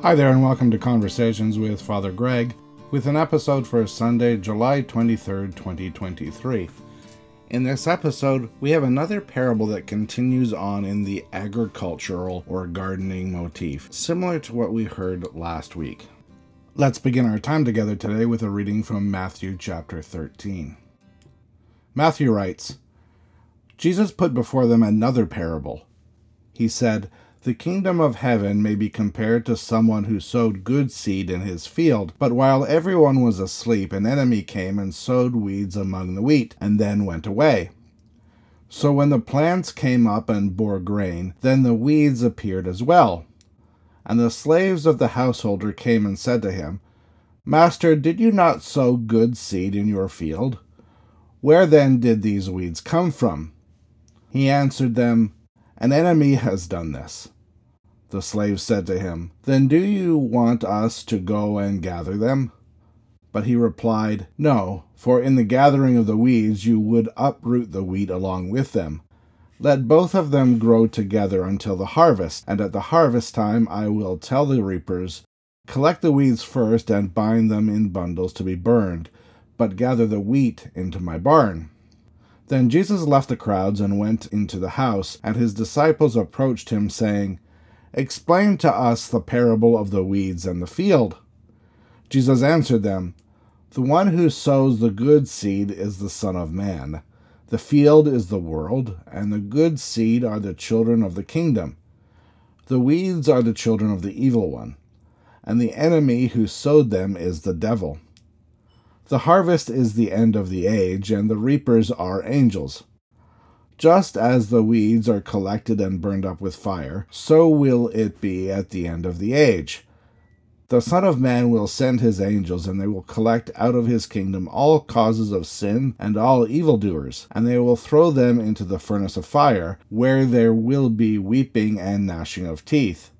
Hi there, and welcome to Conversations with Father Greg, with an episode for Sunday, July 23rd, 2023. In this episode, we have another parable that continues on in the agricultural or gardening motif, similar to what we heard last week. Let's begin our time together today with a reading from Matthew chapter 13. Matthew writes Jesus put before them another parable. He said, The kingdom of heaven may be compared to someone who sowed good seed in his field, but while everyone was asleep, an enemy came and sowed weeds among the wheat, and then went away. So when the plants came up and bore grain, then the weeds appeared as well. And the slaves of the householder came and said to him, Master, did you not sow good seed in your field? Where then did these weeds come from? He answered them, An enemy has done this. The slaves said to him, Then do you want us to go and gather them? But he replied, No, for in the gathering of the weeds you would uproot the wheat along with them. Let both of them grow together until the harvest, and at the harvest time I will tell the reapers, Collect the weeds first and bind them in bundles to be burned, but gather the wheat into my barn. Then Jesus left the crowds and went into the house, and his disciples approached him, saying, Explain to us the parable of the weeds and the field. Jesus answered them, The one who sows the good seed is the Son of Man. The field is the world, and the good seed are the children of the kingdom. The weeds are the children of the evil one, and the enemy who sowed them is the devil. The harvest is the end of the age, and the reapers are angels. Just as the weeds are collected and burned up with fire, so will it be at the end of the age. The Son of Man will send his angels, and they will collect out of his kingdom all causes of sin and all evildoers, and they will throw them into the furnace of fire, where there will be weeping and gnashing of teeth.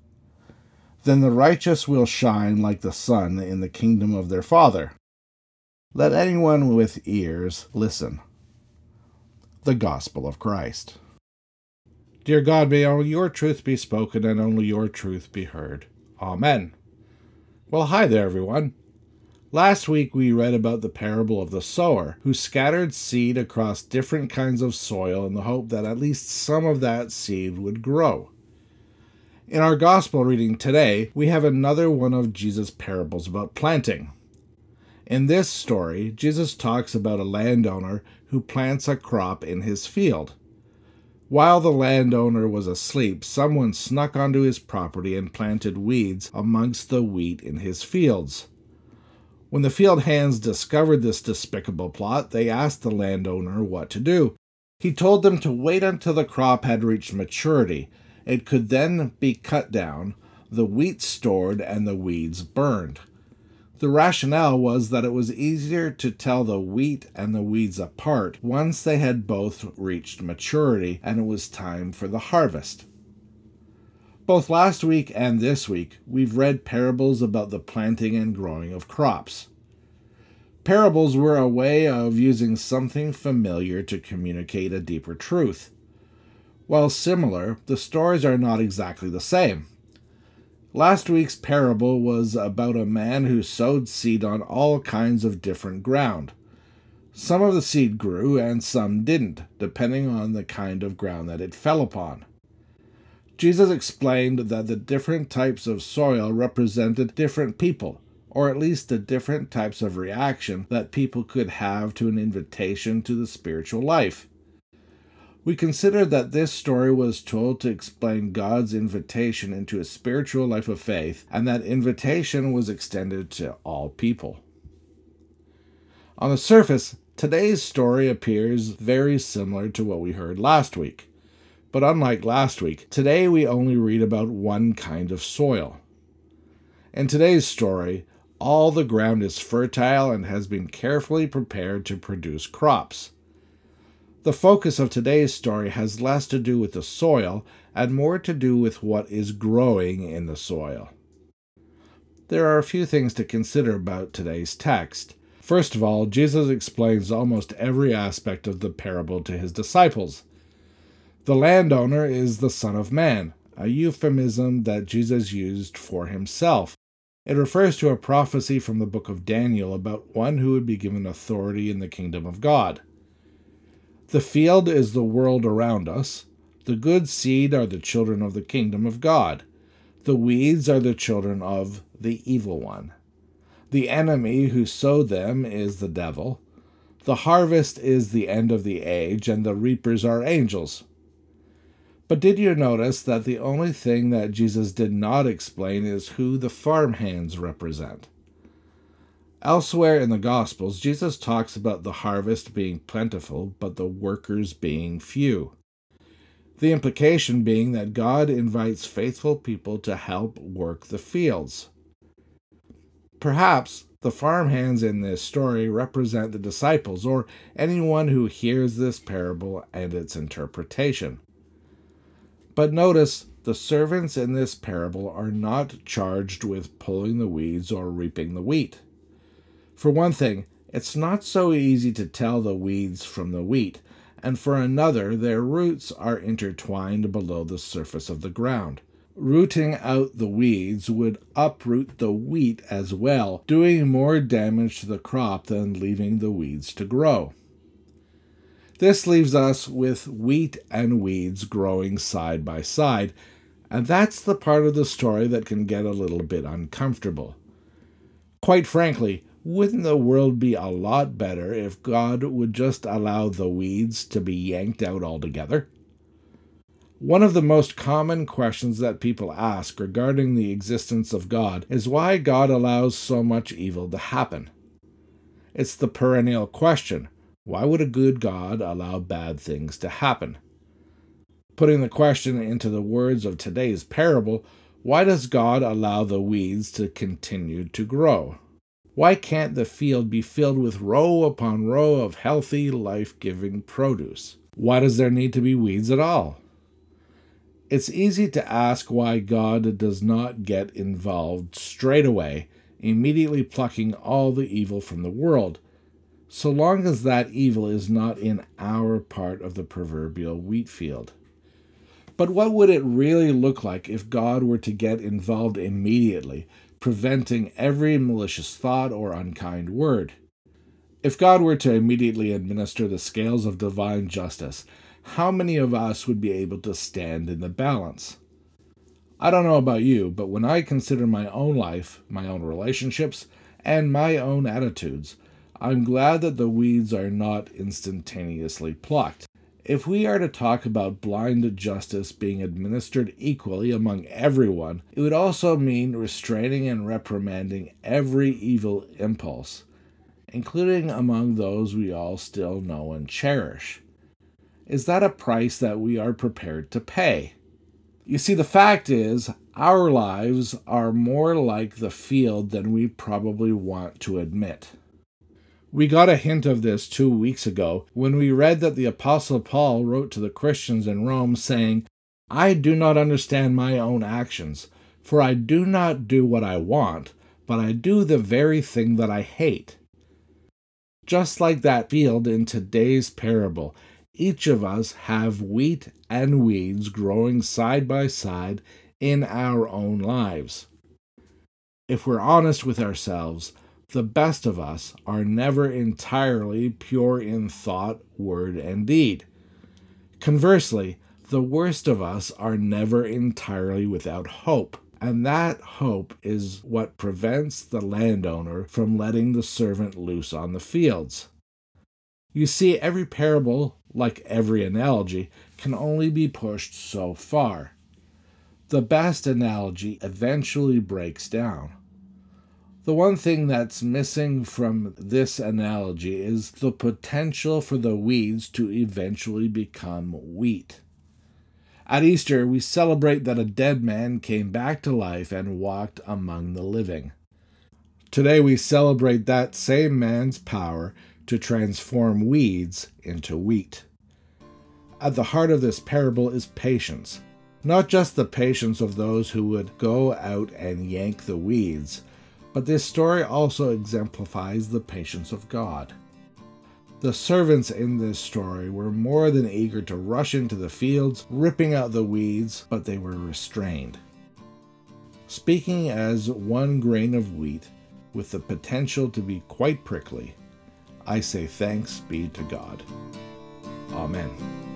Then the righteous will shine like the sun in the kingdom of their Father. Let anyone with ears listen. The Gospel of Christ. Dear God, may only your truth be spoken and only your truth be heard. Amen. Well, hi there, everyone. Last week we read about the parable of the sower who scattered seed across different kinds of soil in the hope that at least some of that seed would grow. In our gospel reading today, we have another one of Jesus' parables about planting. In this story, Jesus talks about a landowner who plants a crop in his field. While the landowner was asleep, someone snuck onto his property and planted weeds amongst the wheat in his fields. When the field hands discovered this despicable plot, they asked the landowner what to do. He told them to wait until the crop had reached maturity. It could then be cut down, the wheat stored, and the weeds burned. The rationale was that it was easier to tell the wheat and the weeds apart once they had both reached maturity and it was time for the harvest. Both last week and this week, we've read parables about the planting and growing of crops. Parables were a way of using something familiar to communicate a deeper truth. While similar, the stories are not exactly the same. Last week's parable was about a man who sowed seed on all kinds of different ground. Some of the seed grew and some didn't, depending on the kind of ground that it fell upon. Jesus explained that the different types of soil represented different people, or at least the different types of reaction that people could have to an invitation to the spiritual life. We consider that this story was told to explain God's invitation into a spiritual life of faith, and that invitation was extended to all people. On the surface, today's story appears very similar to what we heard last week. But unlike last week, today we only read about one kind of soil. In today's story, all the ground is fertile and has been carefully prepared to produce crops. The focus of today's story has less to do with the soil and more to do with what is growing in the soil. There are a few things to consider about today's text. First of all, Jesus explains almost every aspect of the parable to his disciples. The landowner is the Son of Man, a euphemism that Jesus used for himself. It refers to a prophecy from the book of Daniel about one who would be given authority in the kingdom of God. The field is the world around us. The good seed are the children of the kingdom of God. The weeds are the children of the evil one. The enemy who sowed them is the devil. The harvest is the end of the age, and the reapers are angels. But did you notice that the only thing that Jesus did not explain is who the farmhands represent? Elsewhere in the Gospels, Jesus talks about the harvest being plentiful, but the workers being few. The implication being that God invites faithful people to help work the fields. Perhaps the farmhands in this story represent the disciples or anyone who hears this parable and its interpretation. But notice the servants in this parable are not charged with pulling the weeds or reaping the wheat. For one thing, it's not so easy to tell the weeds from the wheat, and for another, their roots are intertwined below the surface of the ground. Rooting out the weeds would uproot the wheat as well, doing more damage to the crop than leaving the weeds to grow. This leaves us with wheat and weeds growing side by side, and that's the part of the story that can get a little bit uncomfortable. Quite frankly, wouldn't the world be a lot better if God would just allow the weeds to be yanked out altogether? One of the most common questions that people ask regarding the existence of God is why God allows so much evil to happen. It's the perennial question why would a good God allow bad things to happen? Putting the question into the words of today's parable, why does God allow the weeds to continue to grow? Why can't the field be filled with row upon row of healthy, life giving produce? Why does there need to be weeds at all? It's easy to ask why God does not get involved straight away, immediately plucking all the evil from the world, so long as that evil is not in our part of the proverbial wheat field. But what would it really look like if God were to get involved immediately preventing every malicious thought or unkind word. If God were to immediately administer the scales of divine justice, how many of us would be able to stand in the balance? I don't know about you, but when I consider my own life, my own relationships, and my own attitudes, I'm glad that the weeds are not instantaneously plucked. If we are to talk about blind justice being administered equally among everyone, it would also mean restraining and reprimanding every evil impulse, including among those we all still know and cherish. Is that a price that we are prepared to pay? You see, the fact is, our lives are more like the field than we probably want to admit. We got a hint of this two weeks ago when we read that the Apostle Paul wrote to the Christians in Rome saying, I do not understand my own actions, for I do not do what I want, but I do the very thing that I hate. Just like that field in today's parable, each of us have wheat and weeds growing side by side in our own lives. If we're honest with ourselves, the best of us are never entirely pure in thought, word, and deed. Conversely, the worst of us are never entirely without hope, and that hope is what prevents the landowner from letting the servant loose on the fields. You see, every parable, like every analogy, can only be pushed so far. The best analogy eventually breaks down. The one thing that's missing from this analogy is the potential for the weeds to eventually become wheat. At Easter, we celebrate that a dead man came back to life and walked among the living. Today, we celebrate that same man's power to transform weeds into wheat. At the heart of this parable is patience, not just the patience of those who would go out and yank the weeds but this story also exemplifies the patience of God. The servants in this story were more than eager to rush into the fields, ripping out the weeds, but they were restrained. Speaking as one grain of wheat, with the potential to be quite prickly, I say thanks be to God. Amen.